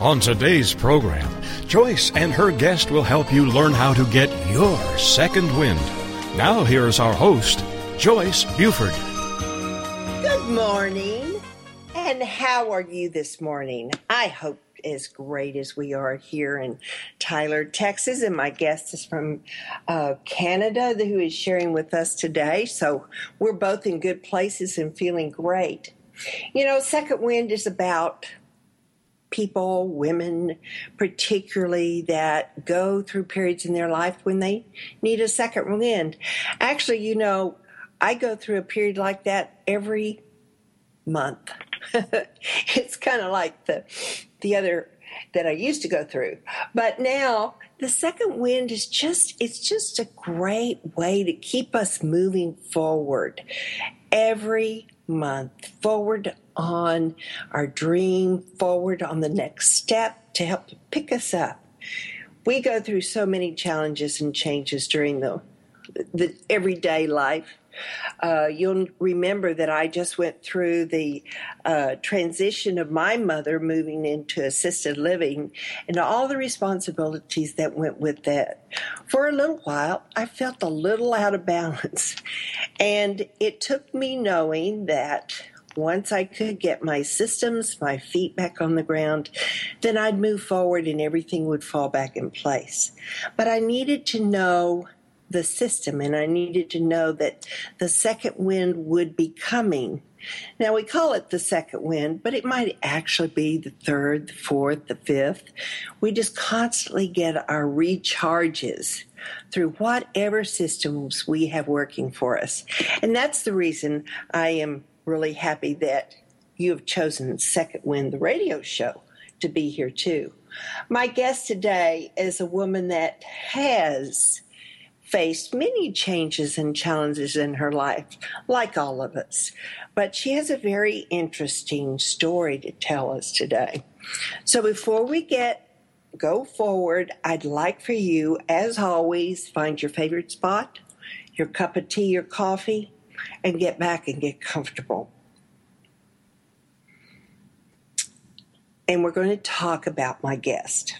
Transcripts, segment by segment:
On today's program, Joyce and her guest will help you learn how to get your second wind. Now, here's our host, Joyce Buford. Good morning. And how are you this morning? I hope as great as we are here in Tyler, Texas. And my guest is from uh, Canada who is sharing with us today. So we're both in good places and feeling great. You know, Second Wind is about people, women particularly, that go through periods in their life when they need a second wind. Actually, you know, I go through a period like that every month. it's kind of like the the other that I used to go through. But now the second wind is just it's just a great way to keep us moving forward every month, forward on our dream, forward on the next step to help pick us up. We go through so many challenges and changes during the the everyday life uh, you'll remember that I just went through the uh, transition of my mother moving into assisted living and all the responsibilities that went with that. For a little while, I felt a little out of balance. And it took me knowing that once I could get my systems, my feet back on the ground, then I'd move forward and everything would fall back in place. But I needed to know the system, and I needed to know that the second wind would be coming. Now, we call it the second wind, but it might actually be the third, the fourth, the fifth. We just constantly get our recharges through whatever systems we have working for us. And that's the reason I am really happy that you have chosen Second Wind, the radio show, to be here too. My guest today is a woman that has faced many changes and challenges in her life, like all of us. But she has a very interesting story to tell us today. So before we get go forward, I'd like for you, as always, find your favorite spot, your cup of tea your coffee, and get back and get comfortable. And we're going to talk about my guest.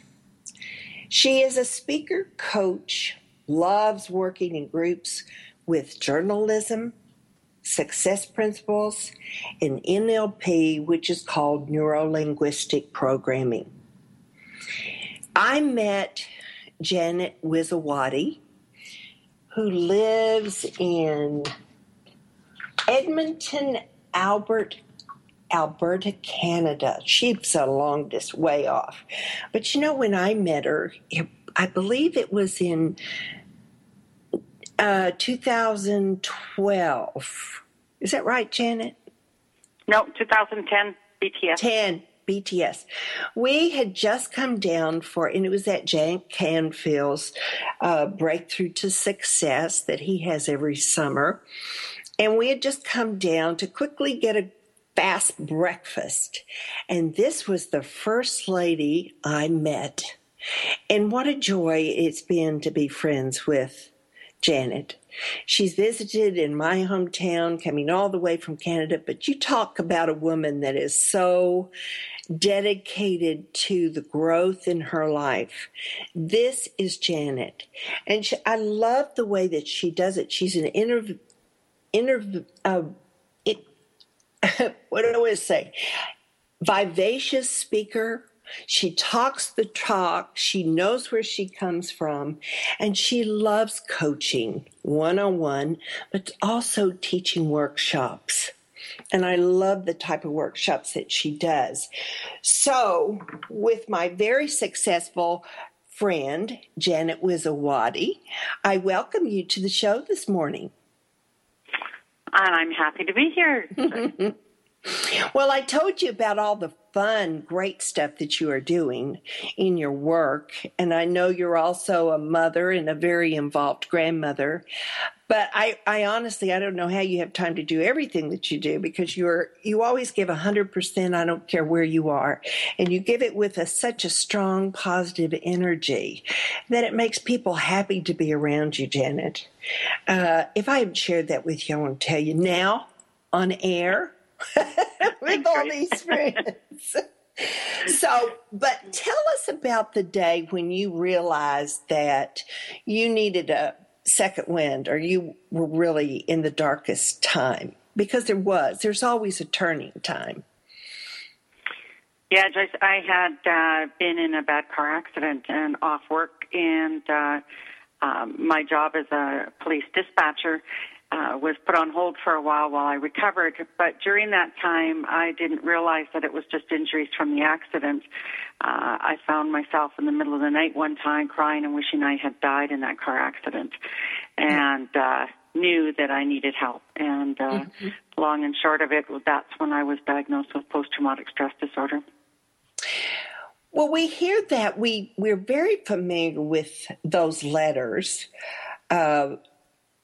She is a speaker, coach, loves working in groups with journalism, success principles, and NLP, which is called neuro linguistic programming. I met Janet Wiszowaty, who lives in Edmonton, Albert, Alberta, Canada. She's a long distance way off. But you know, when I met her, I believe it was in uh, 2012. Is that right, Janet? No, 2010 BTS. 10 BTS. We had just come down for, and it was at Jack Canfield's uh, Breakthrough to Success that he has every summer. And we had just come down to quickly get a fast breakfast. And this was the first lady I met. And what a joy it's been to be friends with Janet. She's visited in my hometown, coming all the way from Canada, but you talk about a woman that is so dedicated to the growth in her life. This is Janet. And she, I love the way that she does it. She's an interview, interview, uh, what do I to say? Vivacious speaker, she talks the talk, she knows where she comes from, and she loves coaching one on one, but also teaching workshops. And I love the type of workshops that she does. So, with my very successful friend, Janet Wiszowaty. I welcome you to the show this morning. And I'm happy to be here. well, I told you about all the fun, great stuff that you are doing in your work. And I know you're also a mother and a very involved grandmother. But I, I honestly, I don't know how you have time to do everything that you do because you're, you always give a hundred percent. I don't care where you are. And you give it with a, such a strong, positive energy that it makes people happy to be around you, Janet. Uh, if I hadn't shared that with you, I want to tell you now on air with all these friends. so, but tell us about the day when you realized that you needed a second wind or you were really in the darkest time? Because there was, there's always a turning time. Yeah, Joyce, I had uh, been in a bad car accident and off work, and uh, um, my job as a police dispatcher uh, was put on hold for a while while I recovered. But during that time, I didn't realize that it was just injuries from the accident. Uh, I found myself in the middle of the night one time crying and wishing I had died in that car accident, and uh, knew that I needed help. And uh, mm-hmm. long and short of it, that's when I was diagnosed with post-traumatic stress disorder. Well, we hear that we we're very familiar with those letters. Uh,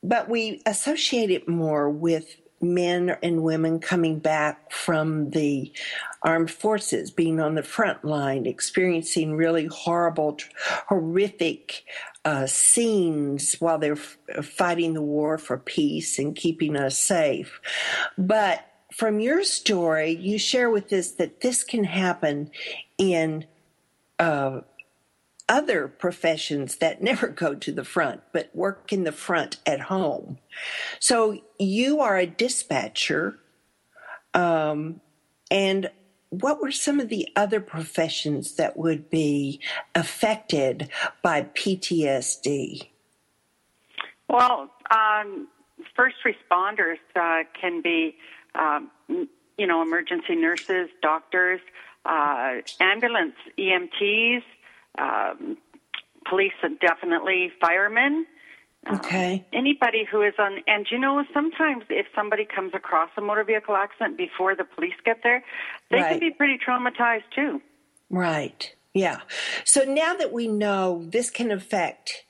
but we associate it more with men and women coming back from the armed forces, being on the front line, experiencing really horrible, horrific uh, scenes while they're f- fighting the war for peace and keeping us safe. But from your story, you share with us that this can happen in uh, other professions that never go to the front, but work in the front at home. So you are a dispatcher. Um, and what were some of the other professions that would be affected by PTSD? Well, um, first responders uh, can be, um, you know, emergency nurses, doctors, uh, ambulance EMTs, um, police and definitely firemen. Uh, okay. Uh, anybody who is on, and you know, sometimes if somebody comes across a motor vehicle accident before the police get there, they right. can be pretty traumatized too. Right. Yeah. So now that we know this can affect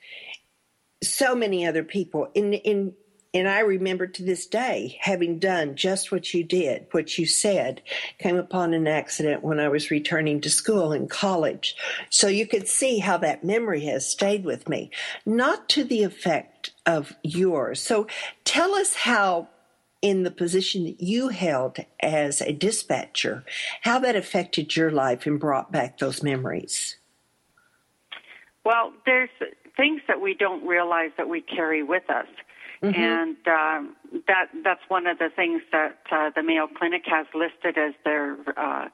so many other people in in and I remember to this day having done just what you did, what you said, came upon an accident when I was returning to school in college. So you could see how that memory has stayed with me, not to the effect of yours. So tell us how in the position that you held as a dispatcher, how that affected your life and brought back those memories. Well, there's things that we don't realize that we carry with us. Mm-hmm. And um, that that's one of the things that uh, the Mayo Clinic has listed as their uh,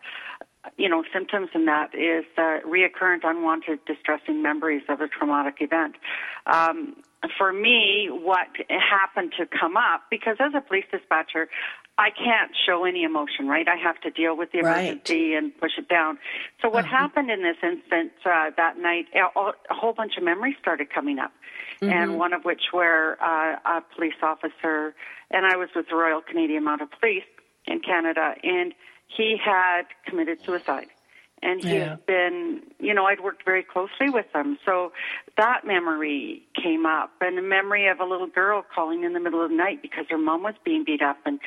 you know symptoms, and that is uh, reoccurrent unwanted distressing memories of a traumatic event. Um, for me, what happened to come up because as a police dispatcher, I can't show any emotion, right? I have to deal with the emergency right. and push it down. So what uh-huh. happened in this instance uh, that night? A, a whole bunch of memories started coming up mm-hmm. and one of which were uh, a police officer, and I was with the Royal Canadian Mounted Police in Canada, and he had committed suicide. And he yeah. had been, you know, I'd worked very closely with him. So that memory came up and the memory of a little girl calling in the middle of the night because her mom was being beat up and,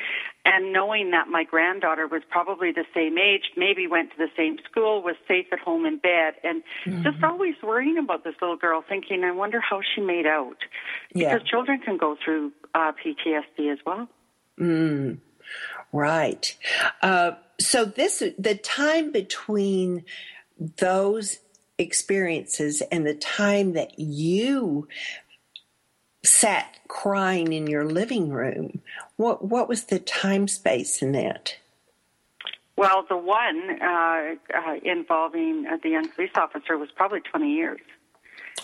and knowing that my granddaughter was probably the same age, maybe went to the same school, was safe at home in bed and mm-hmm. just always worrying about this little girl thinking, I wonder how she made out. Because yeah. children can go through uh, PTSD as well. Mm. Right. Uh, so this the time between those experiences and the time that you sat crying in your living room what what was the time space in that? Well the one uh, uh, involving uh, the young police officer was probably 20 years.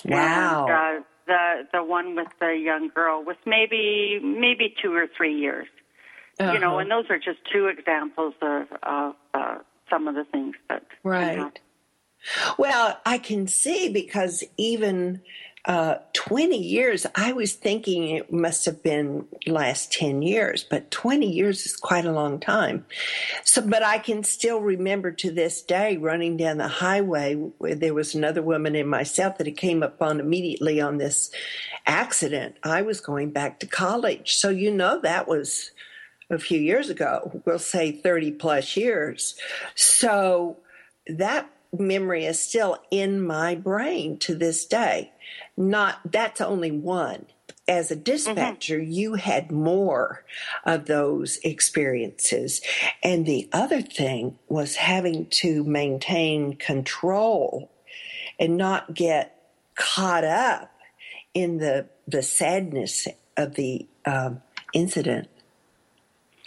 Wow. and, uh, the the one with the young girl was maybe maybe two or three years uh-huh. You know, uh-huh. and those are just two examples of, of uh, some of the things that right. Well, I can see because even uh, 20 years, I was thinking it must have been last 10 years, but 20 years is quite a long time. So, but I can still remember to this day running down the highway where there was another woman and myself that it came upon immediately on this accident. I was going back to college. So, you know, that was a few years ago, we'll say 30 plus years. So that memory is still in my brain to this day. Not that's only one. As a dispatcher, mm-hmm. you had more of those experiences. And the other thing was having to maintain control and not get caught up in the the sadness of the um, incident.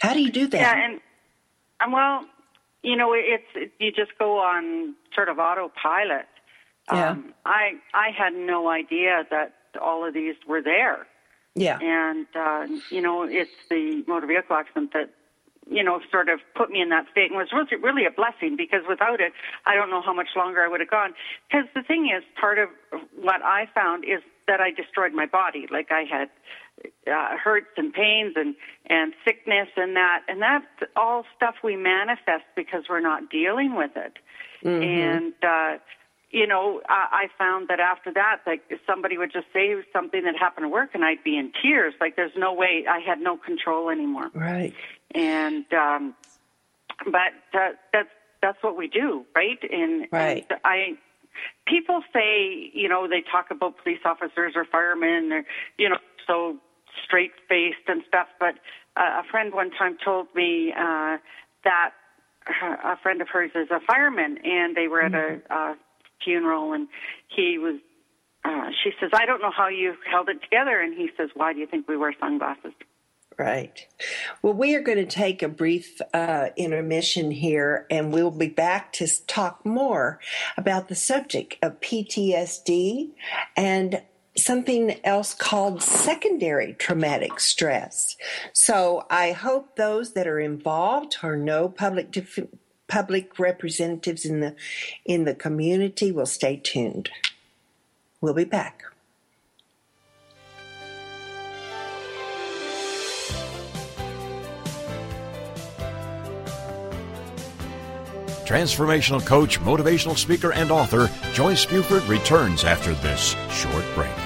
How do you do that? Yeah, and um, well, you know, it's you just go on sort of autopilot. Yeah. Um, I I had no idea that all of these were there. Yeah. And uh, you know, it's the motor vehicle accident that you know sort of put me in that state and was really really a blessing because without it, I don't know how much longer I would have gone. Because the thing is, part of what I found is that I destroyed my body. Like I had uh, hurts and pains and and sickness and that. And that's all stuff we manifest because we're not dealing with it. Mm-hmm. and uh you know I, I found that after that like if somebody would just say something that happened at work and i'd be in tears. Like there's no way i had no control anymore. Right. And um but uh, that's that's what we do right? And, right. and i people say you know they talk about police officers or firemen or you know so straight faced and stuff. But uh, a friend one time told me uh, that a friend of hers is a fireman, and they were at mm-hmm. a, a funeral, and he was. Uh, she says, "I don't know how you held it together," and he says, "Why do you think we wear sunglasses?" Right. Well, we are going to take a brief uh, intermission here, and we'll be back to talk more about the subject of PTSD and something else called secondary traumatic stress. So I hope those that are involved or know public def- public representatives in the in the community will stay tuned. We'll be back. Transformational coach, motivational speaker, and author Joyce Buford returns after this short break.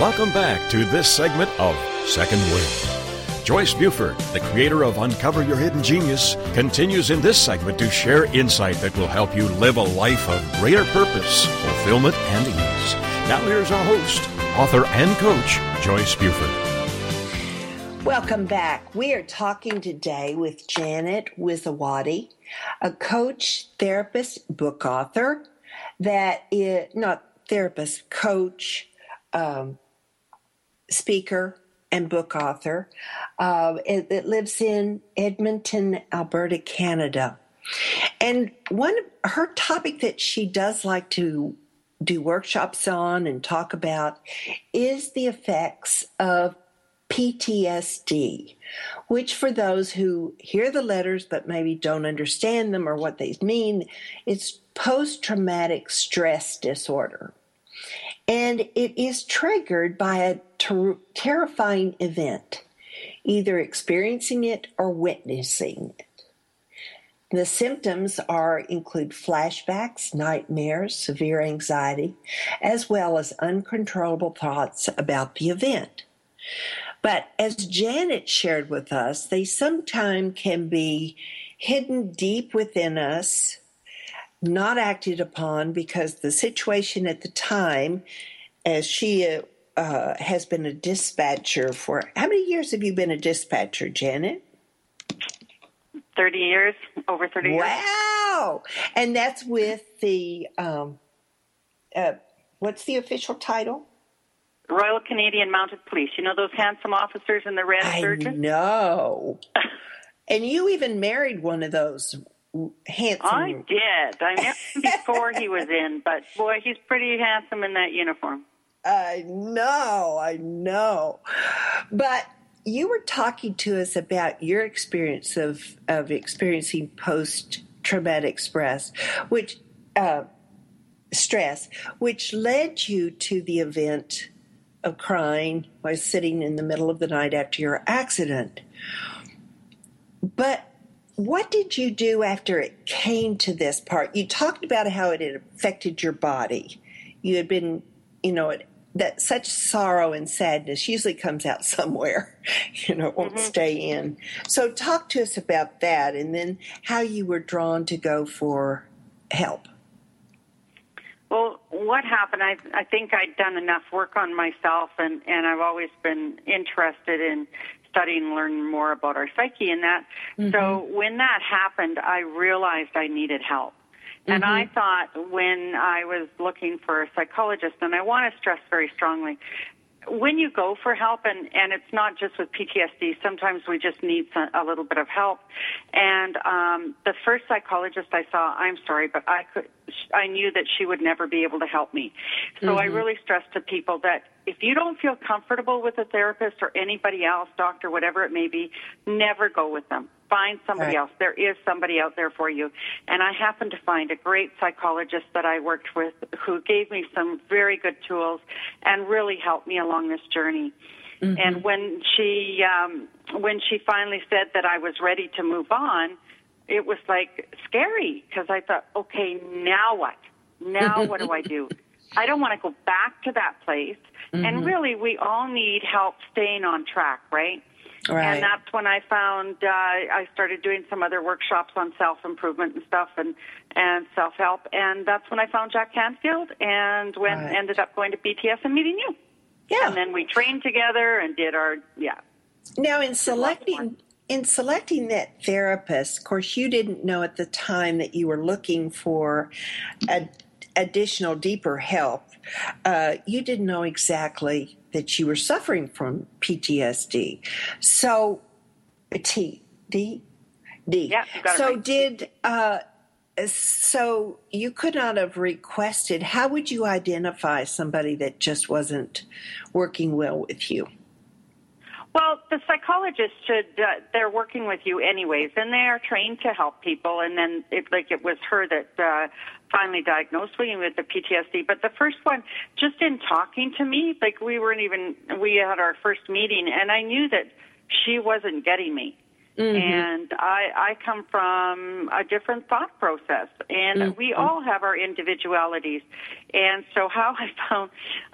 Welcome back to this segment of Second Wind. Joyce Buford, the creator of Uncover Your Hidden Genius, continues in this segment to share insight that will help you live a life of greater purpose, fulfillment, and ease. Now, here's our host, author, and coach, Joyce Buford. Welcome back. We are talking today with Janet Wiszowaty, a coach, therapist, book author that is not therapist, coach, um, speaker, and book author uh, that lives in Edmonton, Alberta, Canada. And one her topic that she does like to do workshops on and talk about is the effects of PTSD, which for those who hear the letters but maybe don't understand them or what they mean, it's post traumatic stress disorder. And it is triggered by a ter- terrifying event, either experiencing it or witnessing it. The symptoms are include flashbacks, nightmares, severe anxiety, as well as uncontrollable thoughts about the event. But as Janet shared with us, they sometimes can be hidden deep within us, not acted upon because the situation at the time, as she uh, has been a dispatcher for how many years have you been a dispatcher, Janet? 30 years, over 30 years. Wow. And that's with the, um, uh, what's the official title? Royal Canadian Mounted Police. You know those handsome officers in the red I surgeon? know. and you even married one of those handsome. I did. I met him before he was in, but boy, he's pretty handsome in that uniform. I know, I know. But you were talking to us about your experience of of experiencing post traumatic stress, which uh, stress, which led you to the event of crying while sitting in the middle of the night after your accident. But what did you do after it came to this part? You talked about how it had affected your body. You had been, you know, it that such sorrow and sadness usually comes out somewhere, you know, it won't mm-hmm. stay in. So, talk to us about that and then how you were drawn to go for help. Well, what happened? I I think I'd done enough work on myself, and and I've always been interested in studying and learning more about our psyche and that. Mm-hmm. So when that happened, I realized I needed help. And mm-hmm. I thought when I was looking for a psychologist, and I want to stress very strongly, when you go for help, and, and it's not just with PTSD, sometimes we just need some, a little bit of help. And um, the first psychologist I saw, I'm sorry, but I could, I knew that she would never be able to help me. So mm-hmm. I really stress to people that if you don't feel comfortable with a therapist or anybody else, doctor, whatever it may be, never go with them find somebody right. else. There is somebody out there for you. And I happened to find a great psychologist that I worked with who gave me some very good tools and really helped me along this journey. Mm-hmm. And when she um, when she finally said that I was ready to move on, it was like scary because I thought, okay, now what? Now what do I do? I don't want to go back to that place. Mm-hmm. And really, we all need help staying on track, right? Right. And that's when I found uh, I started doing some other workshops on self improvement and stuff and and self help, and that's when I found Jack Canfield and when right. ended up going to BTS and meeting you. Yeah. And then we trained together and did our yeah. Now in selecting in selecting that therapist, of course, you didn't know at the time that you were looking for a, additional, deeper help. Uh, you didn't know exactly that you were suffering from PTSD. So, T D D. Yeah, so right. did uh, so you could not have requested. How would you identify somebody that just wasn't working well with you? Well, the psychologist should. Uh, they're working with you anyways, and they are trained to help people. And then, it, like it was her that uh, finally diagnosed me with the PTSD. But the first one, just in talking to me, like we weren't even. We had our first meeting, and I knew that she wasn't getting me. Mm-hmm. And I, I come from a different thought process, and mm-hmm. we all have our individualities. And so, how I found,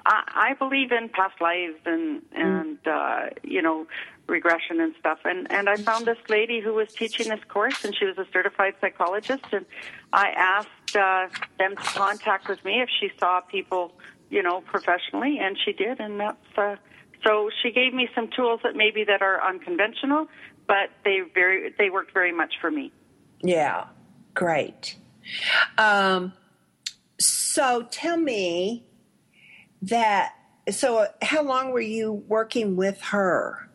I, I believe in past lives and mm. and uh, you know regression and stuff. And and I found this lady who was teaching this course, and she was a certified psychologist. And I asked uh, them to contact with me if she saw people you know, professionally, and she did, and that's uh, so she gave me some tools that maybe that are unconventional, but they very they worked very much for me. Yeah, great. Um, so tell me that. So, how long were you working with her?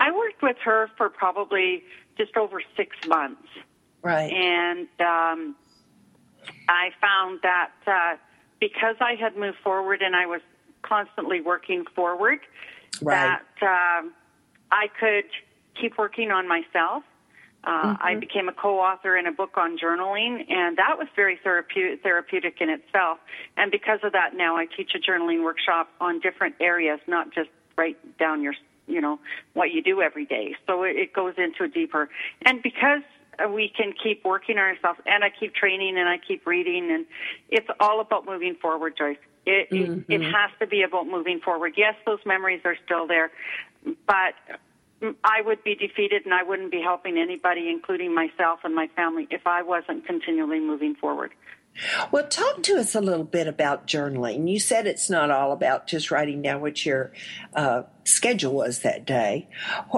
I worked with her for probably just over six months. Right. And um, I found that uh, because I had moved forward and I was constantly working forward, right. that um, I could keep working on myself. Uh, mm-hmm. I became a co-author in a book on journaling, and that was very therapeutic, therapeutic in itself. And because of that, now I teach a journaling workshop on different areas, not just write down your, you know, what you do every day. So it, it goes into a deeper. And because we can keep working on ourselves, and I keep training and I keep reading, and it's all about moving forward, Joyce. It, mm-hmm. it, it has to be about moving forward. Yes, those memories are still there, but I would be defeated and I wouldn't be helping anybody, including myself and my family, if I wasn't continually moving forward. Well, talk to us a little bit about journaling. You said it's not all about just writing down what your uh, schedule was that day.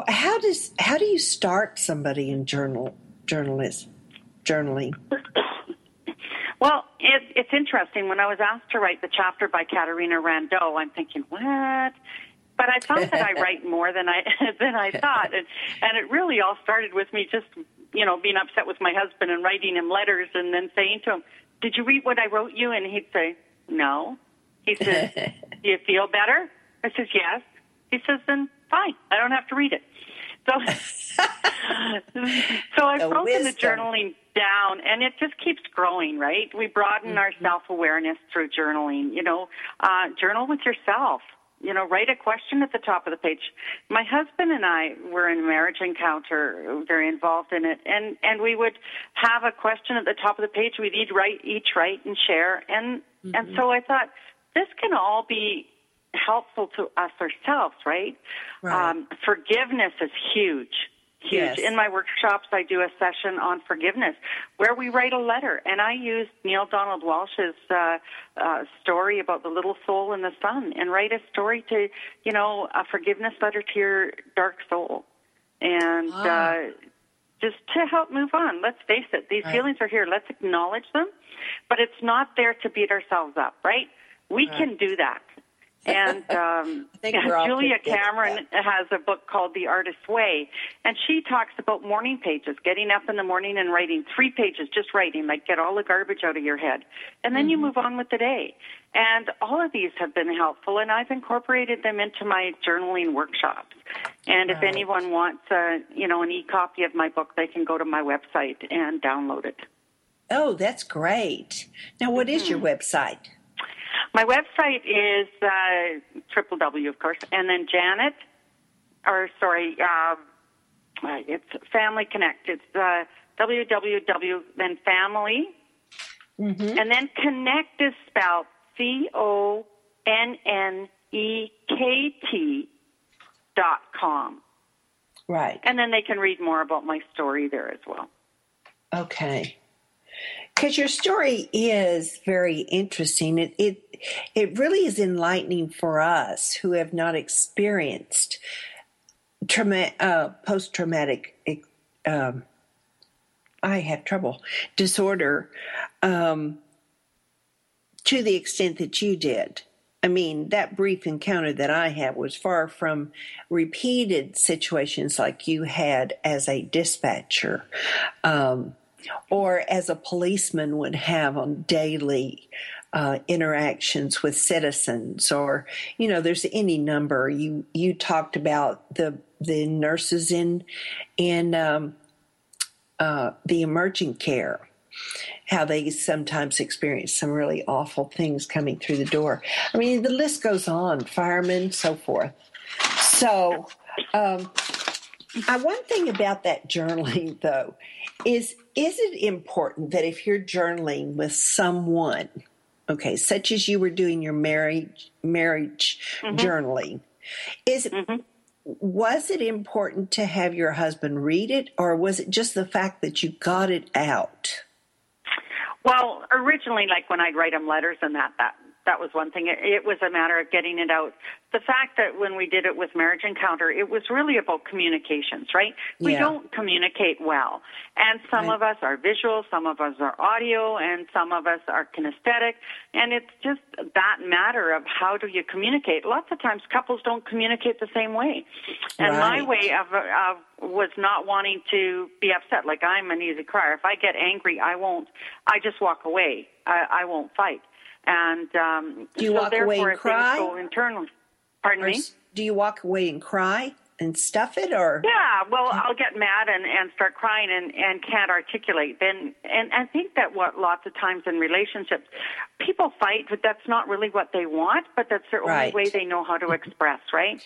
How does how do you start somebody in journal journalism journaling? Well, it, it's interesting. When I was asked to write the chapter by Caterina Rando, I'm thinking, what? But I found that I write more than I than I thought, and and it really all started with me just you know being upset with my husband and writing him letters and then saying to him, "Did you read what I wrote you?" And he'd say, "No." He says, "Do you feel better?" I says, "Yes." He says, "Then fine, I don't have to read it." So, so I've broken wisdom. the journaling down, and it just keeps growing. Right? We broaden mm-hmm. our self awareness through journaling. You know, uh, journal with yourself. You know, write a question at the top of the page. My husband and I were in a marriage encounter, very involved in it, and and we would have a question at the top of the page. We'd each write, each write and share, and mm-hmm. and so I thought this can all be helpful to us ourselves, right? right. Um, forgiveness is huge. Huge. Yes. In my workshops, I do a session on forgiveness where we write a letter, and I use Neale Donald Walsch's uh, uh, story about the little soul in the sun, and write a story to, you know, a forgiveness letter to your dark soul, and oh. uh, just to help move on. Let's face it; these right. feelings are here. Let's acknowledge them, but it's not there to beat ourselves up, right? We right. can do that. And um, Julia Cameron has a book called The Artist's Way, and she talks about morning pages, getting up in the morning and writing three pages, just writing, like get all the garbage out of your head, and then mm-hmm. you move on with the day. And all of these have been helpful, and I've incorporated them into my journaling workshops. And if anyone wants, a, you know, an e-copy of my book, they can go to my website and download it. Oh, that's great. Now, what is mm-hmm. your website? My website is uh, triple W, of course, and then Janet, or sorry, uh, it's Family Connekt. It's uh, www, then family, mm-hmm. and then connect is spelled C O N N E K T dot com. Right. And then they can read more about my story there as well. Okay because your story is very interesting. It, it it really is enlightening for us who have not experienced trauma, uh, post traumatic. Um, I have trouble disorder um, to the extent that you did. I mean, that brief encounter that I had was far from repeated situations like you had as a dispatcher. Um, or as a policeman would have on daily uh, interactions with citizens, or you know, there's any number. You you talked about the the nurses in in um, uh, the emergent care, how they sometimes experience some really awful things coming through the door. I mean, the list goes on. Firemen, so forth. So. Um, uh, one thing about that journaling, though, is is it important that if you're journaling with someone, okay, such as you were doing your marriage marriage mm-hmm. journaling, is mm-hmm. was it important to have your husband read it, or was it just the fact that you got it out? Well, originally, like when I'd write him letters and that, that that was one thing. It, it was a matter of getting it out. The fact that when we did it with Marriage Encounter, it was really about communications, right? We Yeah. don't communicate well. And some Right. of us are visual, some of us are audio, and some of us are kinesthetic. And it's just that matter of how do you communicate. Lots of times couples don't communicate the same way. And my way of, of was not wanting to be upset. Like I'm an easy crier. If I get angry, I won't. I just walk away. I, I won't fight. And um, Do you so walk away and cry? internally. Pardon Or me? do you walk away and cry and stuff it, or Yeah, well, I'll get mad and, and start crying and, and can't articulate. Then, and I think that what lots of times in relationships, people fight, but that's not really what they want, but that's their Right. only way they know how to express, right?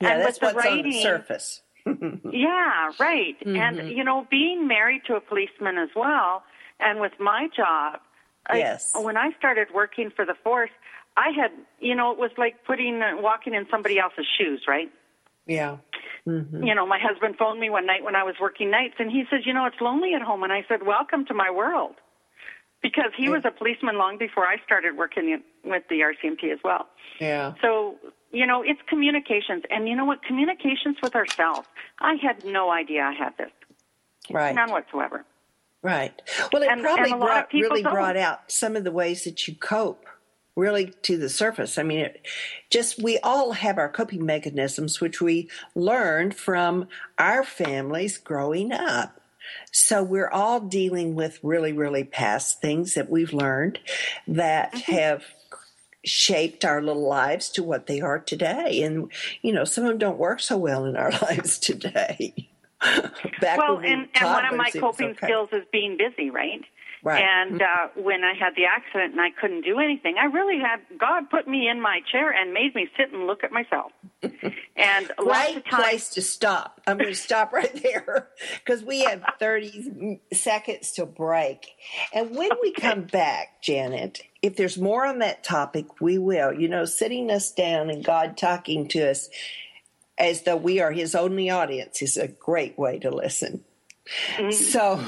yeah, and that's with the what's on the surface. Yeah, right. Mm-hmm. And you know, being married to a policeman as well, and with my job, Yes. When I started working for the force, I had, you know, it was like putting uh, walking in somebody else's shoes, right? Yeah. You know, my husband phoned me one night when I was working nights, and he says, "You know, it's lonely at home." And I said, "Welcome to my world," because he was a policeman long before I started working with the RCMP as well. Yeah. So, you know, it's communications. And you know what? Communications with ourselves. I had no idea I had this. Right. None whatsoever. Right. Well, it And- probably and a lot of brought, really don't. brought out some of the ways that you cope really to the surface. I mean, it just we all have our coping mechanisms, which we learned from our families growing up. So we're all dealing with really, really past things that we've learned that Mm-hmm. have shaped our little lives to what they are today. And, you know, some of them don't work so well in our lives today. Back Well, and, and one of my coping okay. skills is being busy, right? Right. And uh, when I had the accident and I couldn't do anything, I really had God put me in my chair and made me sit and look at myself. And of times, place to stop. I'm going to stop right there because we have 30 seconds to break. And when we come back, Janet, if there's more on that topic, we will. You know, sitting us down and God talking to us as though we are His only audience is a great way to listen. Mm-hmm. So,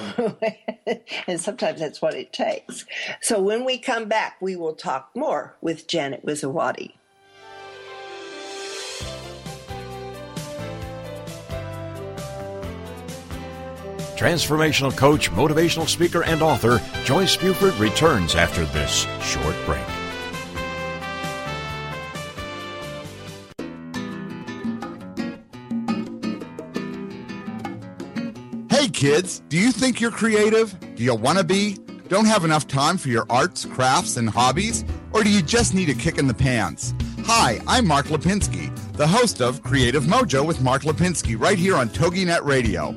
and sometimes that's what it takes. So, when we come back, we will talk more with Janet Wiszowaty. Transformational coach, motivational speaker, and author Joyce Buford returns after this short break. Kids, do you think you're creative? Do you want to be? Don't have enough time for your arts, crafts, and hobbies? Or do you just need a kick in the pants? Hi, I'm Mark Lipinski, the host of Creative Mojo with Mark Lipinski, right here on TogiNet Radio.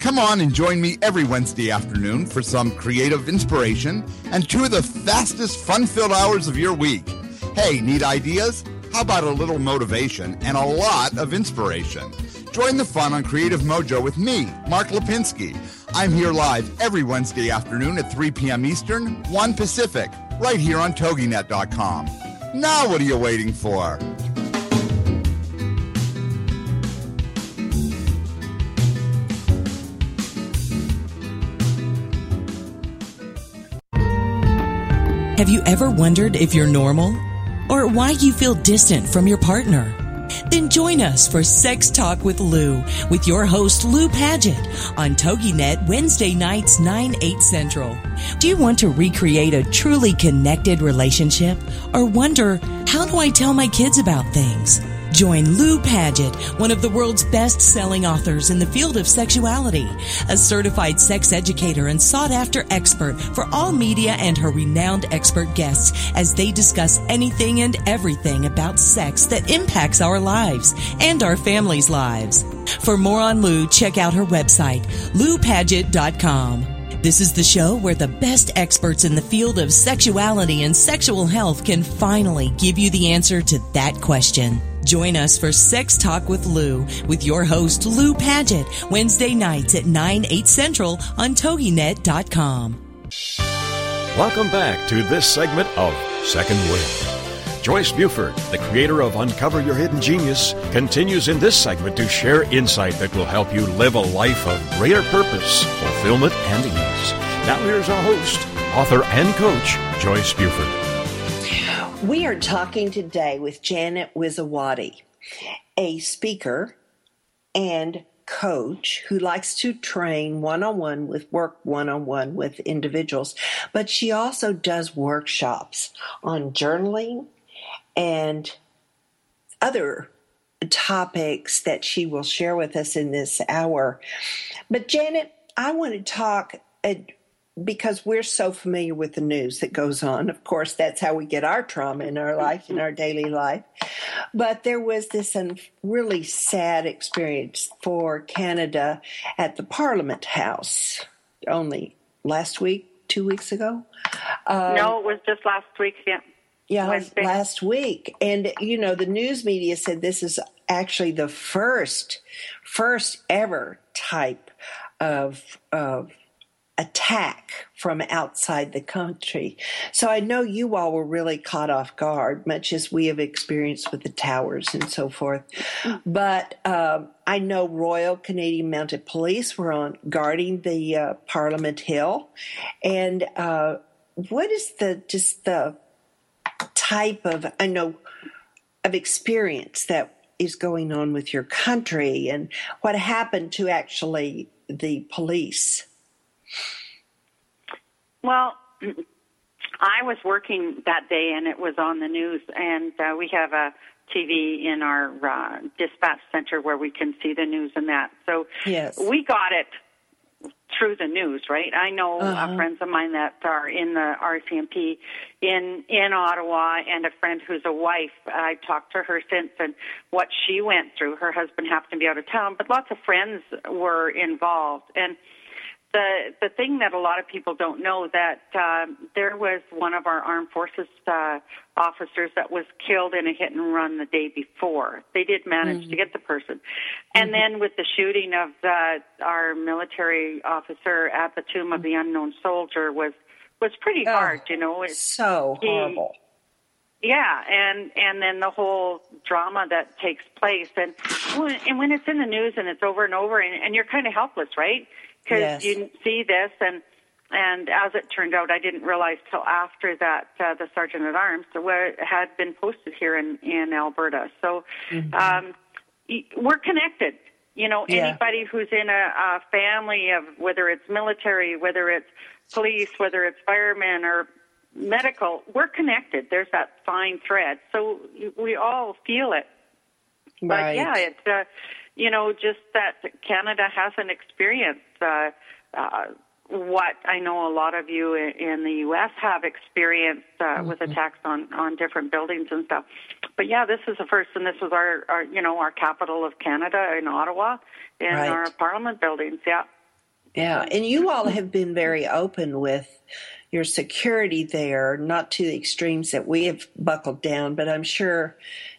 Come on and join me every Wednesday afternoon for some creative inspiration and two of the fastest, fun filled hours of your week. Hey, need ideas? How about a little motivation and a lot of inspiration? Join the fun on Creative Mojo with me, Mark Lipinski. I'm here live every Wednesday afternoon at 3 p.m. Eastern, 1 Pacific, right here on TogiNet.com. Now, what are you waiting for? Have you ever wondered if you're normal? Or why you feel distant from your partner? Then join us for Sex Talk with Lou with your host Lou Paget on TogiNet Wednesday nights 9 8 Central. Do you want to recreate a truly connected relationship or wonder how do I tell my kids about things? Join Lou Paget, one of the world's best selling authors in the field of sexuality, a certified sex educator and sought after expert for all media and her renowned expert guests as they discuss anything and everything about sex that impacts our lives and our families' lives. For more on Lou, check out her website, loupaget.com. This is the show where the best experts in the field of sexuality and sexual health can finally give you the answer to that question. Join us for Sex Talk with Lou with your host Lou Paget Wednesday nights at 9 8 central on toginet.com. Welcome back to this segment of Second Wind. Joyce Buford, the creator of Uncover Your Hidden Genius, continues in this segment to share insight that will help you live a life of greater purpose, fulfillment, and ease. Now here's our host, author and coach, Joyce Buford. We are talking today with Janet Wiszowaty, a speaker and coach who likes to train one on one with work one on one with individuals, but she also does workshops on journaling and other topics that she will share with us in this hour. But Janet, I want to talk uh, because we're so familiar with the news that goes on. Of course, that's how we get our trauma in our life, in our daily life. But there was this um, really sad experience for Canada at the Parliament House only last week, two weeks ago. Um, no, it was just last week. Yeah. Yeah, Wednesday. last week. And, you know, the news media said this is actually the first, first ever type of, of attack from outside the country. So I know you all were really caught off guard, much as we have experienced with the towers and so forth. But um, I know Royal Canadian Mounted Police were on guarding the uh, Parliament Hill, and uh, what is the just the type of I know of experience that is going on with your country and what happened to actually the police? Well, I was working that day and it was on the news, and uh, we have a TV in our uh, dispatch center where we can see the news and that. So yes. we got it through the news, right? I know uh-huh. uh, friends of mine that are in the RCMP in in Ottawa, and a friend who's a wife. I talked to her since and what she went through. Her husband happened to be out of town, but lots of friends were involved, and the the thing that a lot of people don't know that um, there was one of our armed forces uh, officers that was killed in a hit and run the day before. They did manage mm-hmm. to get the person, and mm-hmm. then with the shooting of the, our military officer at the tomb of the unknown soldier was was pretty oh, hard. You know, it's so he, horrible. Yeah, and and then the whole drama that takes place, and when, and when it's in the news and it's over and over, and, and you're kind of helpless, right? Because yes. you see this and and as it turned out, I didn't realize till after that uh, the sergeant at arms had been posted here in in Alberta. So mm-hmm. um, we're connected. You know, yeah. anybody who's in a, a family of whether it's military, whether it's police, whether it's firemen or medical, we're connected. There's that fine thread. So we all feel it. Right. But yeah, it's uh, you know just that Canada hasn't experienced uh, uh, what I know a lot of you in the U.S. have experienced uh, mm-hmm. with attacks on on different buildings and stuff. But yeah, this is the first, and this was our, our you know our capital of Canada in Ottawa, in right. our Parliament buildings. Yeah. Yeah, and you all have been very open with your security there, not to the extremes that we have buckled down, but I'm sure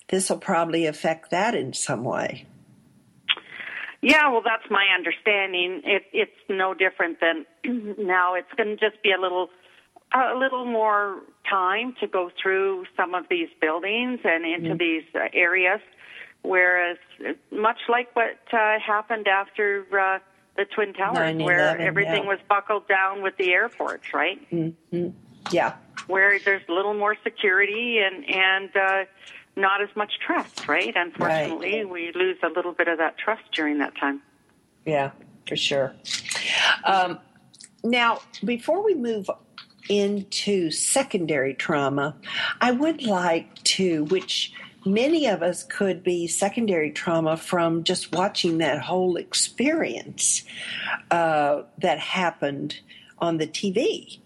this will probably affect that in some way. Yeah, well, that's my understanding. It, it's no different than now. It's going to just be a little, a little more time to go through some of these buildings and into mm-hmm. these uh, areas. Whereas, much like what uh, happened after uh, the Twin Towers, where everything yeah. was buckled down with the airports, right? Mm-hmm. Yeah, where there's a little more security and and uh, not as much trust, right? Unfortunately, right. we lose a little bit of that trust during that time. Yeah, for sure. Um, now, before we move into secondary trauma, I would like to, which many of us could be secondary trauma from just watching that whole experience uh, that happened on the TV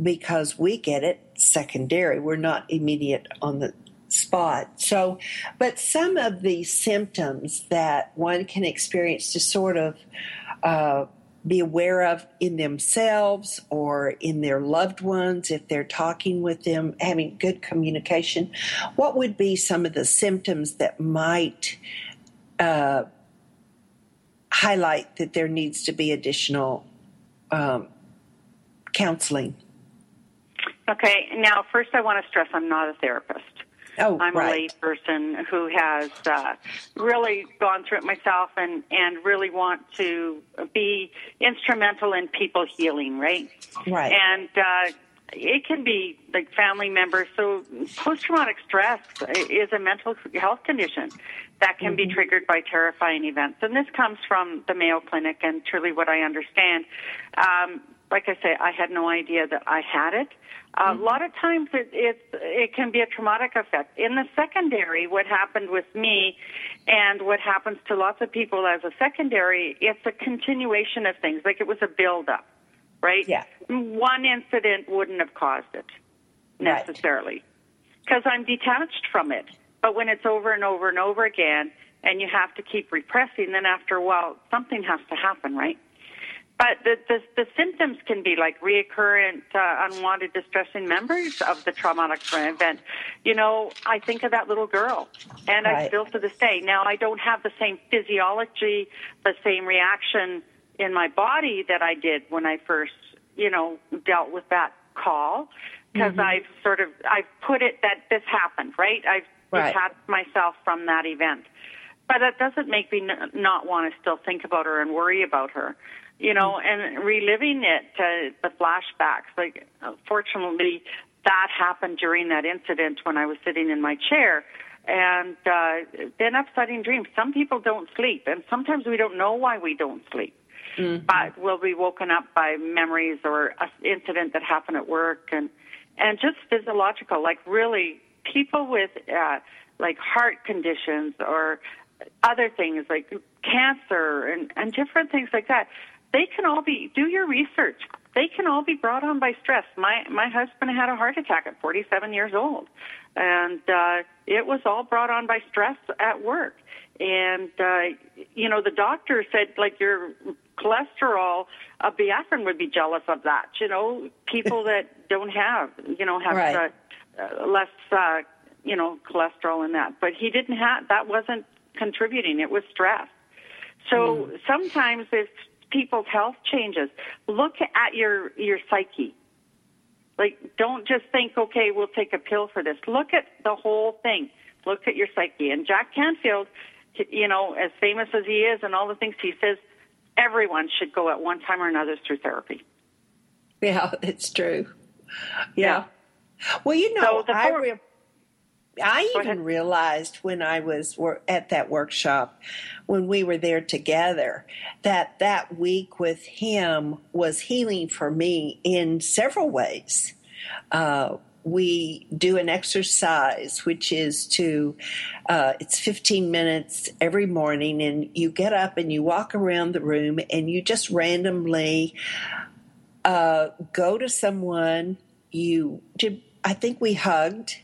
because we get it secondary. We're not immediate on the spot. So, but some of the symptoms that one can experience to sort of uh, be aware of in themselves or in their loved ones, if they're talking with them, having good communication, what would be some of the symptoms that might uh, highlight that there needs to be additional um, counseling? Okay, now first I want to stress I'm not a therapist. Oh, I'm right. a lay person who has uh, really gone through it myself and, and really want to be instrumental in people healing, right? Right. And uh, it can be like family members. So post traumatic stress is a mental health condition that can mm-hmm. be triggered by terrifying events. And this comes from the Mayo Clinic and truly what I understand. Um, like I say, I had no idea that I had it. Mm-hmm. A lot of times it, it, it can be a traumatic effect. In the secondary, what happened with me and what happens to lots of people as a secondary, it's a continuation of things. Like it was a buildup, right? Yeah. One incident wouldn't have caused it necessarily because right. I'm detached from it. But when it's over and over and over again and you have to keep repressing, then after a while, something has to happen, right? But the, the, the symptoms can be like reoccurrent, uh, unwanted, distressing memories of the traumatic event. You know, I think of that little girl, and right. I still to this day. Now, I don't have the same physiology, the same reaction in my body that I did when I first, you know, dealt with that call, because mm-hmm. I've sort of I've put it that this happened, right? I've right. detached myself from that event. But that doesn't make me n- not want to still think about her and worry about her you know, and reliving it, uh, the flashbacks. Like, fortunately, that happened during that incident when I was sitting in my chair. And uh, then upsetting dreams. Some people don't sleep, and sometimes we don't know why we don't sleep. Mm-hmm. But we'll be woken up by memories or an incident that happened at work, and and just physiological. Like really, people with uh, like heart conditions or other things like cancer and and different things like that they can all be do your research. They can all be brought on by stress. My my husband had a heart attack at 47 years old, and uh, it was all brought on by stress at work. And uh, you know, the doctor said like your cholesterol, a Biafran would be jealous of that. You know, people that don't have, you know, have right. uh, uh, less, uh, you know, cholesterol in that. But he didn't have. That wasn't contributing. It was stress. So mm. sometimes if people's health changes. Look at your your psyche. Like, don't just think, okay, we'll take a pill for this. Look at the whole thing. Look at your psyche. And Jack Canfield, you know, as famous as he is and all the things he says, everyone should go at one time or another through therapy. Yeah, it's true. Yeah. yeah. Well, you know, so I, re- I even realized when I was at that workshop, when we were there together, that that week with him was healing for me in several ways. Uh, we do an exercise, which is to, uh, it's 15 minutes every morning, and you get up and you walk around the room and you just randomly uh, go to someone. You, did, I think we hugged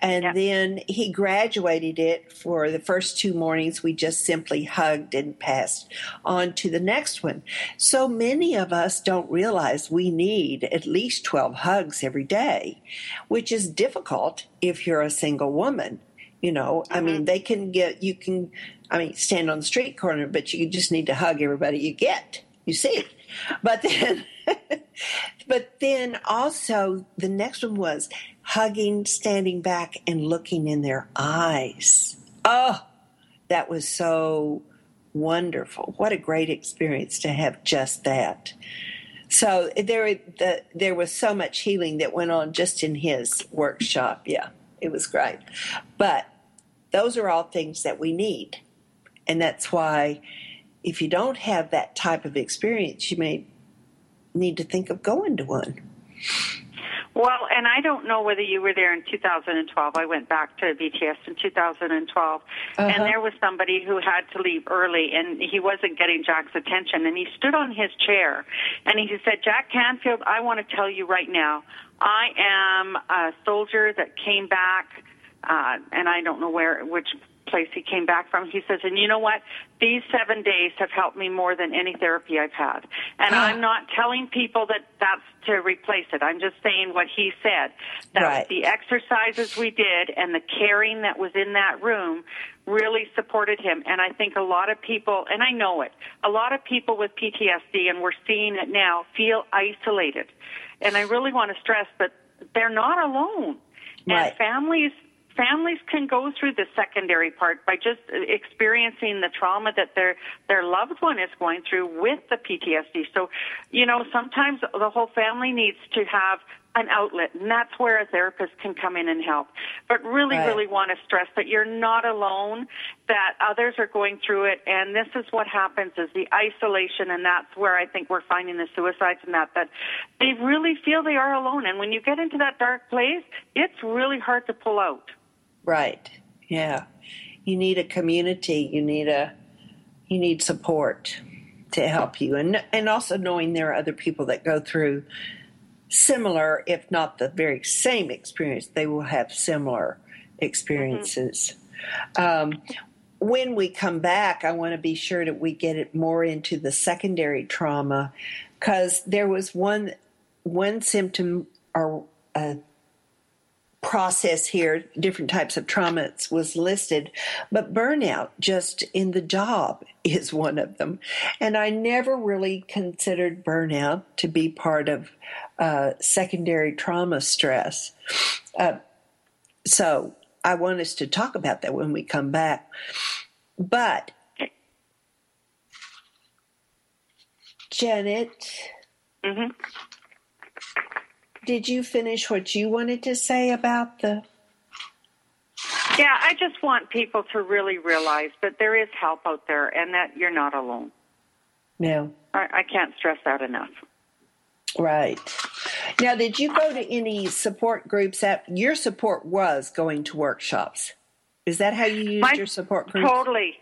and yeah. then he graduated it for the first two mornings. We just simply hugged and passed on to the next one. So many of us don't realize we need at least 12 hugs every day, which is difficult if you're a single woman. You know, mm-hmm. I mean, they can get, you can, I mean, stand on the street corner, but you just need to hug everybody you get. You see? But then, but then also the next one was hugging, standing back, and looking in their eyes. Oh, that was so wonderful. What a great experience to have just that. So there, the, there was so much healing that went on just in his workshop. Yeah, it was great. But those are all things that we need. And that's why if you don't have that type of experience, you may need to think of going to one. Well, and I don't know whether you were there in 2012. I went back to BTS in 2012, uh-huh. and there was somebody who had to leave early, and he wasn't getting Jack's attention. And he stood on his chair, and he said, "Jack Canfield, I want to tell you right now, I am a soldier that came back." Uh, and I don't know where, which place he came back from. He says, and you know what? These seven days have helped me more than any therapy I've had. And ah. I'm not telling people that that's to replace it. I'm just saying what he said. That right. the exercises we did and the caring that was in that room really supported him. And I think a lot of people, and I know it, a lot of people with PTSD, and we're seeing it now, feel isolated. And I really want to stress that they're not alone. Right. And families families can go through the secondary part by just uh, experiencing the trauma that their their loved one is going through with the PTSD. So, you know, sometimes the whole family needs to have an outlet, and that's where a therapist can come in and help. But really, Right. really want to stress that you're not alone, that others are going through it, and this is what happens is the isolation, and that's where I think we're finding the suicides and that, that they really feel they are alone. And when you get into that dark place, it's really hard to pull out. Right. Yeah. You need a community. You need a you need support to help you and and also knowing there are other people that go through similar if not the very same experience they will have similar experiences um, when we come back i want to be sure that we get it more into the secondary trauma because there was one one symptom or uh, process here, different types of traumas was listed, but burnout just in the job is one of them. And I never really considered burnout to be part of uh, secondary trauma stress. Uh, so I want us to talk about that when we come back. But, Janet, hmm did you finish what you wanted to say about the Yeah, I just want people to really realize that there is help out there and that you're not alone. no I, I can't stress that enough. Right. Now, did you go to any support groups? That your support was going to workshops. Is that how you used My- your support groups? Totally,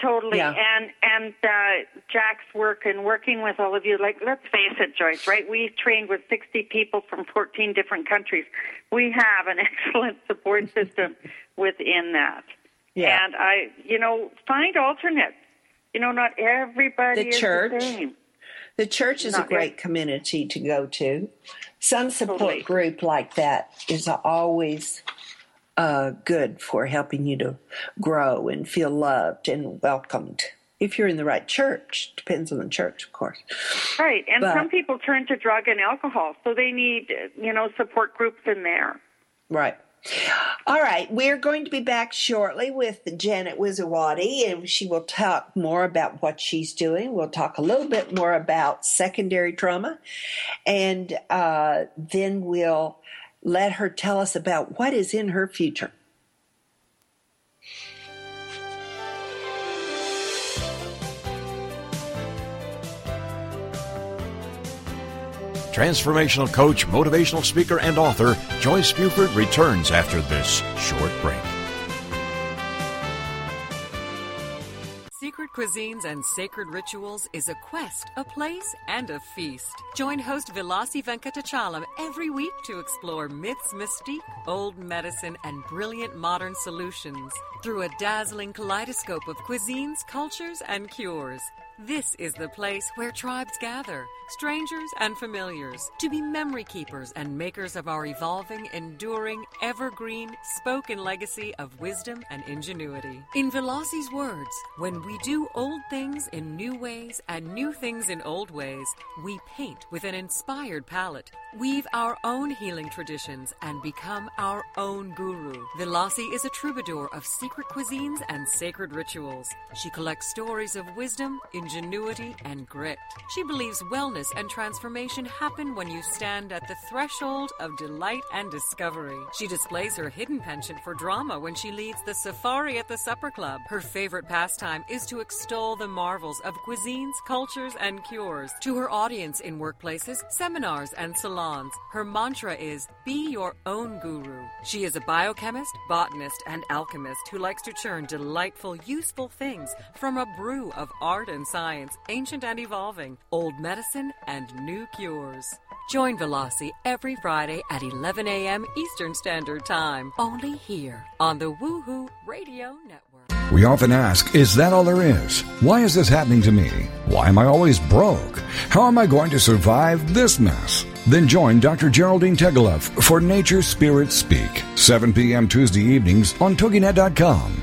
totally. Yeah. And and uh, Jack's work and working with all of you. Like, let's face it, Joyce. Right? We trained with sixty people from fourteen different countries. We have an excellent support system within that. Yeah. And I, you know, find alternates. You know, not everybody The is church. the same. The church is a great yet. community to go to. Some support Totally. group like that is always uh, good for helping you to grow and feel loved and welcomed. If you're in the right church, depends on the church, of course. Right. And But- some people turn to drug and alcohol, so they need, you know, support groups in there. Right. All right, we're going to be back shortly with Janet Wiszowaty, and she will talk more about what she's doing. We'll talk a little bit more about secondary trauma, and uh, then we'll let her tell us about what is in her future. Transformational coach, motivational speaker, and author Joyce Buford returns after this short break. Cuisines and Sacred Rituals is a quest, a place, and a feast. Join host Vilasi Venkatachalam every week to explore myths, mystique, old medicine, and brilliant modern solutions through a dazzling kaleidoscope of cuisines, cultures, and cures. This is the place where tribes gather, strangers and familiars, to be memory keepers and makers of our evolving, enduring, evergreen, spoken legacy of wisdom and ingenuity. In Velasi's words, when we do old things in new ways and new things in old ways, we paint with an inspired palette, weave our own healing traditions, and become our own guru. Velasi is a troubadour of secret cuisines and sacred rituals. She collects stories of wisdom, ingenuity, and grit. She believes wellness and transformation happen when you stand at the threshold of delight and discovery. She displays her hidden penchant for drama when she leads the safari at the supper club. Her favorite pastime is to extol the marvels of cuisines, cultures, and cures. To her audience in workplaces, seminars, and salons, her mantra is be your own guru. She is a biochemist, botanist, and alchemist who likes to churn delightful, useful things from a brew of art and science, ancient and evolving, old medicine, and new cures. Join Velasi every Friday at 11 a.m. Eastern Standard Time, only here on the Woohoo Radio Network. We often ask, is that all there is? Why is this happening to me? Why am I always broke? How am I going to survive this mess? Then join Dr. Geraldine Tegeloff for Nature Spirit Speak, 7 p.m. Tuesday evenings on TogiNet.com.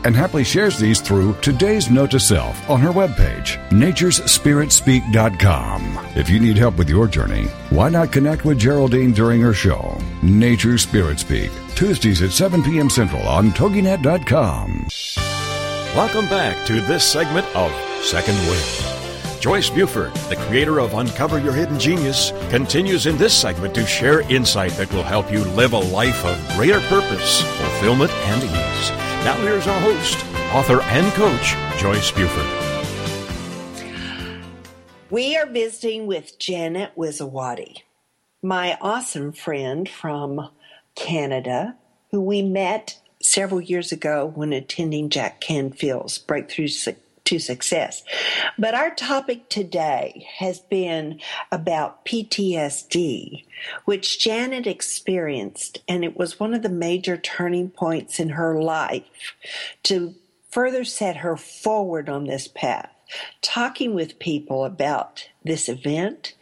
and happily shares these through today's note to self on her webpage, naturespiritspeak.com. If you need help with your journey, why not connect with Geraldine during her show, Nature Spirit Speak, Tuesdays at 7 p.m. Central on TogiNet.com. Welcome back to this segment of Second Wind. Joyce Buford, the creator of Uncover Your Hidden Genius, continues in this segment to share insight that will help you live a life of greater purpose, fulfillment, and ease. Now, here's our host, author, and coach, Joyce Buford. We are visiting with Janet Wiszowaty, my awesome friend from Canada, who we met several years ago when attending Jack Canfield's Breakthrough to success. But our topic today has been about PTSD, which Janet experienced, and it was one of the major turning points in her life to further set her forward on this path. Talking with people about this event,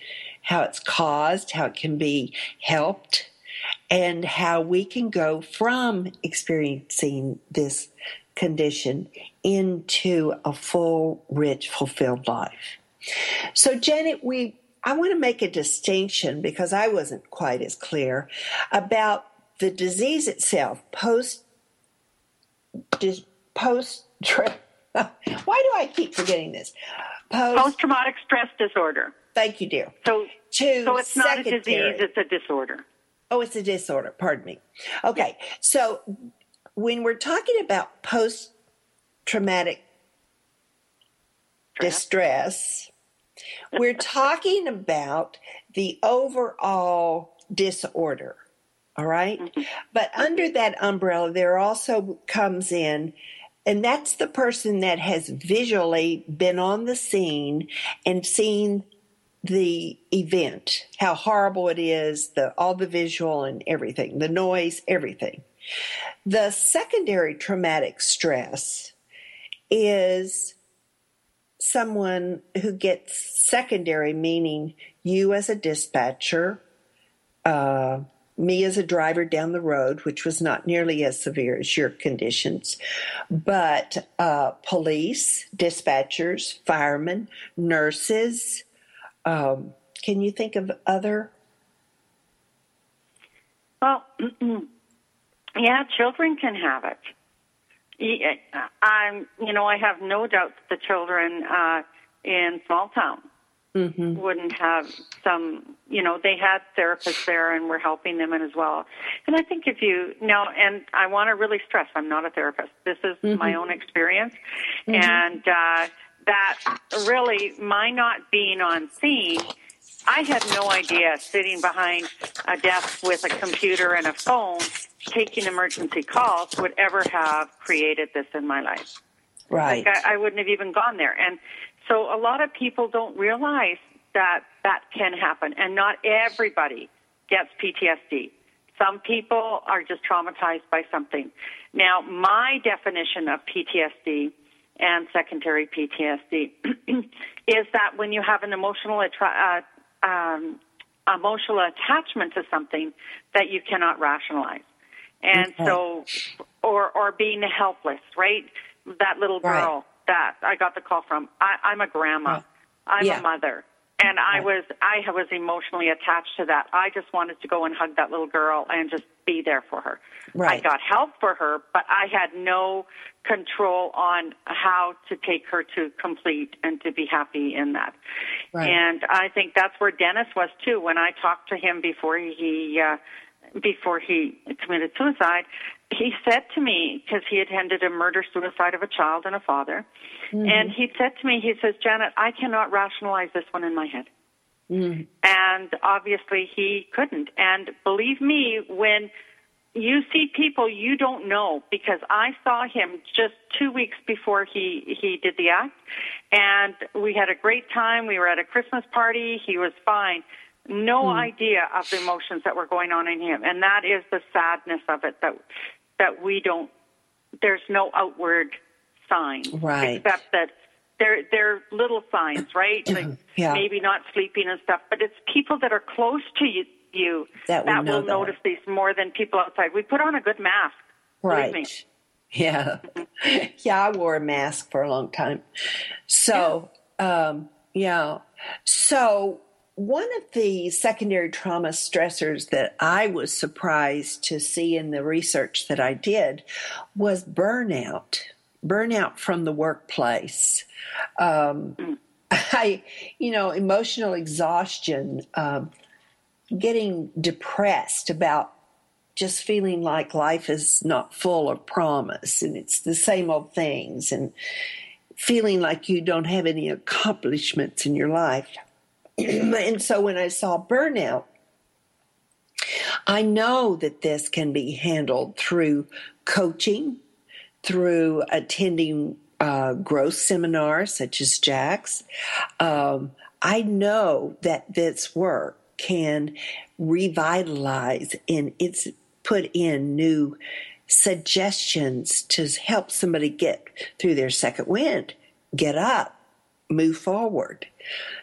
how it's caused, how it can be helped, and how we can go from experiencing this condition into a full, rich, fulfilled life. So, Janet, we I want to make a distinction because I wasn't quite as clear about the disease itself post post why do I keep forgetting this? Post traumatic stress disorder. Thank you, dear. So, to so it's not a disease; it's a disorder. Oh, it's a disorder. Pardon me. Okay, so when we're talking about post traumatic distress, we're talking about the overall disorder. All right? mm-hmm. But under that umbrella, there also comes in, and that's the person that has visually been on the scene and seen the event, how horrible it is, the all the visual and everything, the noise, everything. The secondary traumatic stress is someone who gets secondary, meaning you as a dispatcher, uh, me as a driver down the road, which was not nearly as severe as your conditions, but uh, police, dispatchers, firemen, nurses. Um, can you think of other? Well, Yeah, children can have it. I'm, you know, I have no doubt that the children uh, in small town mm-hmm. wouldn't have some, you know, they had therapists there and were helping them in as well. And I think if you now, and I want to really stress, I'm not a therapist. This is mm-hmm. my own experience, mm-hmm. and uh, that really my not being on scene I had no idea sitting behind a desk with a computer and a phone taking emergency calls would ever have created this in my life. Right. Like I, I wouldn't have even gone there. And so a lot of people don't realize that that can happen. And not everybody gets PTSD. Some people are just traumatized by something. Now, my definition of PTSD and secondary PTSD is that when you have an emotional attra- uh, um, emotional attachment to something that you cannot rationalize. And okay. so, or, or being helpless, right? That little girl right. that I got the call from, I, I'm a grandma. Right. I'm yeah. a mother. And I was, I was emotionally attached to that. I just wanted to go and hug that little girl and just be there for her. Right. I got help for her, but I had no control on how to take her to complete and to be happy in that. Right. And I think that's where Dennis was too. When I talked to him before he, uh, before he committed suicide, he said to me, because he attended a murder suicide of a child and a father, mm-hmm. and he said to me, he says, Janet, I cannot rationalize this one in my head. Mm-hmm. And obviously he couldn't. And believe me, when you see people you don't know because I saw him just two weeks before he he did the act, and we had a great time. We were at a Christmas party. He was fine. No mm. idea of the emotions that were going on in him, and that is the sadness of it that that we don't. There's no outward sign, right? Except that they're they're little signs, right? Like yeah. maybe not sleeping and stuff, but it's people that are close to you you that, that will that. notice these more than people outside. We put on a good mask. Right. Yeah. yeah, I wore a mask for a long time. So, yeah. Um, yeah. So, one of the secondary trauma stressors that I was surprised to see in the research that I did was burnout, burnout from the workplace. Um, mm. I, you know, emotional exhaustion, um, getting depressed about just feeling like life is not full of promise and it's the same old things and feeling like you don't have any accomplishments in your life. and so when I saw burnout, I know that this can be handled through coaching, through attending uh, growth seminars such as Jack's. Um, I know that this work can revitalize and it's put in new suggestions to help somebody get through their second wind, get up, move forward.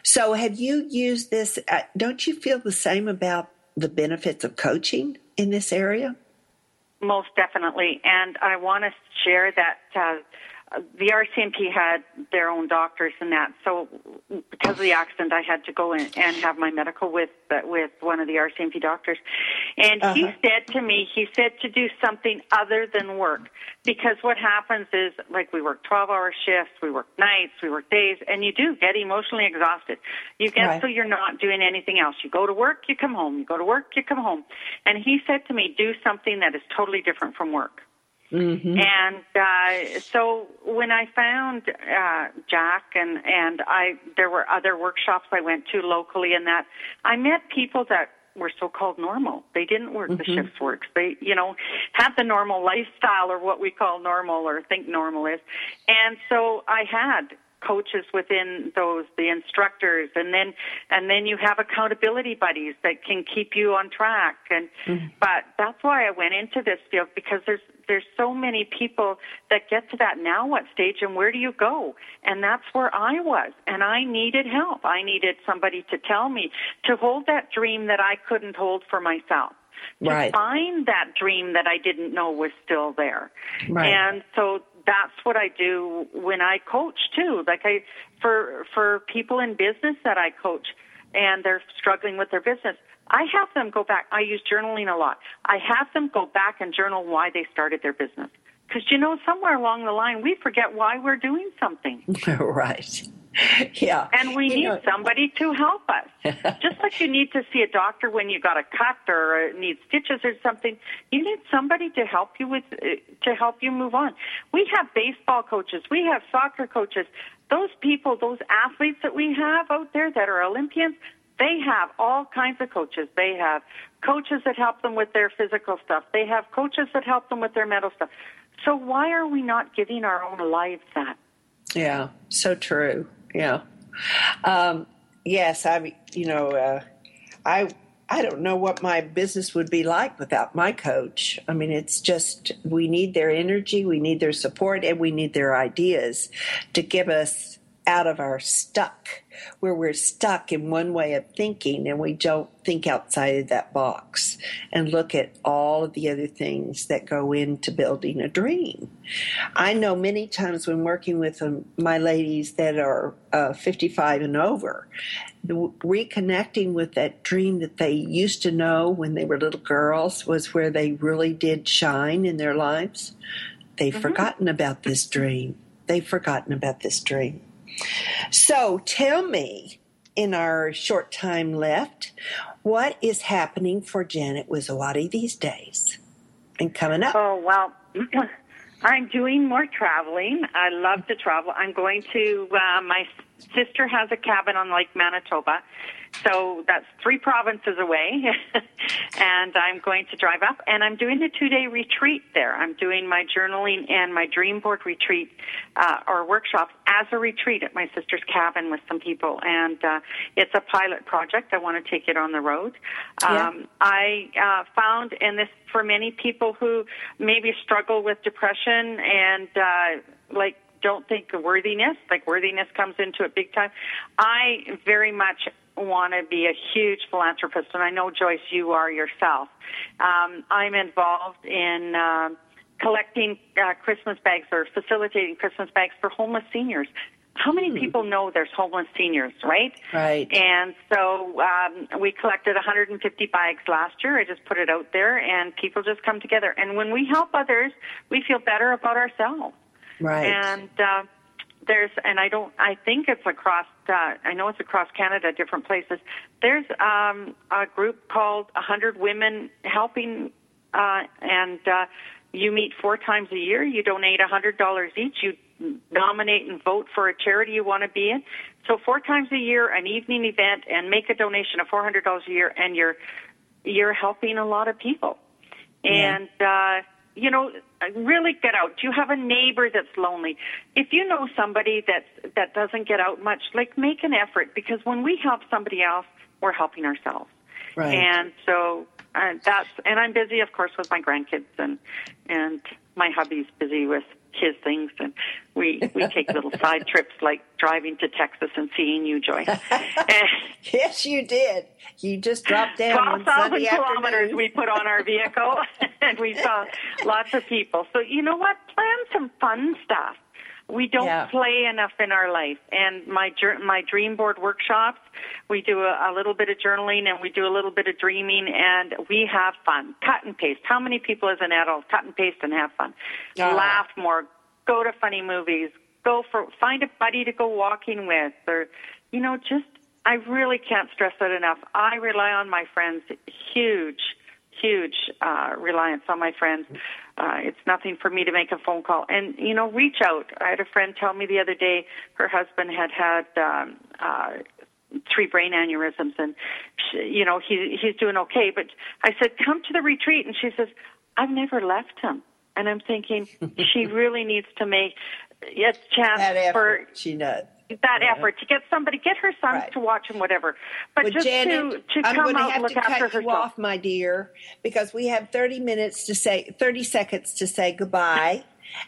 So, have you used this? Uh, don't you feel the same about the benefits of coaching in this area? Most definitely. And I want to share that uh, the RCMP had their own doctors and that. So because of the accident, I had to go in and have my medical with with one of the RCMP doctors. And uh-huh. he said to me, he said to do something other than work because what happens is like we work 12 hour shifts, we work nights, we work days, and you do get emotionally exhausted. You get right. so you're not doing anything else. You go to work, you come home. You go to work, you come home. And he said to me, do something that is totally different from work. Mm-hmm. And uh, so when I found uh, Jack and and I, there were other workshops I went to locally, and that I met people that were so-called normal. They didn't work mm-hmm. the shifts works. They, you know, had the normal lifestyle or what we call normal or think normal is. And so I had coaches within those the instructors and then and then you have accountability buddies that can keep you on track and mm-hmm. but that's why I went into this field because there's there's so many people that get to that now what stage and where do you go and that's where I was and I needed help I needed somebody to tell me to hold that dream that I couldn't hold for myself to right. find that dream that I didn't know was still there. Right. And so that's what I do when I coach too. Like I for for people in business that I coach and they're struggling with their business. I have them go back. I use journaling a lot. I have them go back and journal why they started their business. Because you know, somewhere along the line, we forget why we're doing something. right. yeah. And we you need know. somebody to help us. Just like you need to see a doctor when you got a cut or need stitches or something, you need somebody to help you with uh, to help you move on. We have baseball coaches, we have soccer coaches. Those people, those athletes that we have out there that are Olympians, they have all kinds of coaches. They have coaches that help them with their physical stuff. They have coaches that help them with their mental stuff. So why are we not giving our own lives that? Yeah, so true yeah. Um, yes, I. You know, uh, I. I don't know what my business would be like without my coach. I mean, it's just we need their energy, we need their support, and we need their ideas to give us out of our stuck, where we're stuck in one way of thinking and we don't think outside of that box and look at all of the other things that go into building a dream. I know many times when working with um, my ladies that are uh, 55 and over, reconnecting with that dream that they used to know when they were little girls was where they really did shine in their lives. They've mm-hmm. forgotten about this dream. They've forgotten about this dream. So tell me, in our short time left, what is happening for Janet Wiszowaty these days and coming up? Oh, well, I'm doing more traveling. I love to travel. I'm going to, uh, my sister has a cabin on Lake Manitoba, so that's three provinces away, and I'm going to drive up, and I'm doing a two-day retreat there. I'm doing my journaling and my dream board retreat uh, or workshop as a retreat at my sister's cabin with some people, and uh, it's a pilot project. I want to take it on the road. Yeah. Um, I uh, found, and this for many people who maybe struggle with depression and uh, like don't think of worthiness, like worthiness comes into it big time. I very much want to be a huge philanthropist, and I know Joyce, you are yourself. Um, I'm involved in. Uh, collecting uh, Christmas bags or facilitating Christmas bags for homeless seniors. How many people know there's homeless seniors, right? Right. And so um, we collected 150 bags last year. I just put it out there, and people just come together. And when we help others, we feel better about ourselves. Right. And uh, there's, and I don't, I think it's across. Uh, I know it's across Canada, different places. There's um, a group called 100 Women Helping, uh, and uh, you meet four times a year. You donate $100 each. You nominate and vote for a charity you want to be in. So four times a year, an evening event, and make a donation of $400 a year, and you're you're helping a lot of people. And uh, you know, really get out. Do you have a neighbor that's lonely? If you know somebody that that doesn't get out much, like make an effort because when we help somebody else, we're helping ourselves. Right. And so uh, that's and I'm busy, of course, with my grandkids and and my hubby's busy with his things, and we we take little side trips like driving to Texas and seeing you, Joyce. And yes, you did. You just dropped down on 12,000 kilometers afternoon. we put on our vehicle, and we saw lots of people. So you know what? Plan some fun stuff. We don't Yeah. play enough in our life. And my my dream board workshops, we do a, a little bit of journaling and we do a little bit of dreaming, and we have fun. Cut and paste. How many people as an adult cut and paste and have fun? Ah. Laugh more. Go to funny movies. Go for find a buddy to go walking with, or you know, just I really can't stress that enough. I rely on my friends. Huge, huge uh, reliance on my friends. Uh, it's nothing for me to make a phone call. And, you know, reach out. I had a friend tell me the other day her husband had had um, uh, three brain aneurysms and, she, you know, he, he's doing okay. But I said, come to the retreat. And she says, I've never left him. And I'm thinking she really needs to make a chance that for effort, she does. that effort to get somebody, get her sons Right. to watch him, whatever. But Well, just Janet, to to I'm come going to out and have look to after cut you off, my dear, because we have 30 minutes to say, 30 seconds to say goodbye.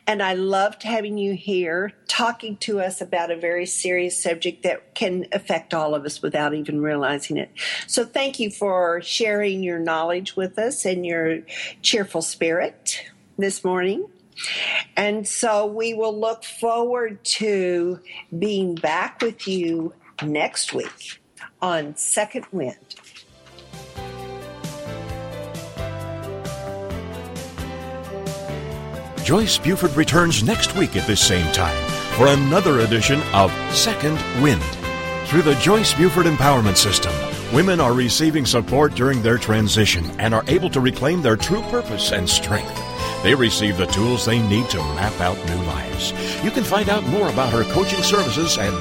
And I loved having you here talking to us about a very serious subject that can affect all of us without even realizing it. So thank you for sharing your knowledge with us and your cheerful spirit this morning. And so we will look forward to being back with you next week on Second Wind. Joyce Buford returns next week at this same time for another edition of Second Wind. Through the Joyce Buford Empowerment System, women are receiving support during their transition and are able to reclaim their true purpose and strength. They receive the tools they need to map out new lives. You can find out more about her coaching services and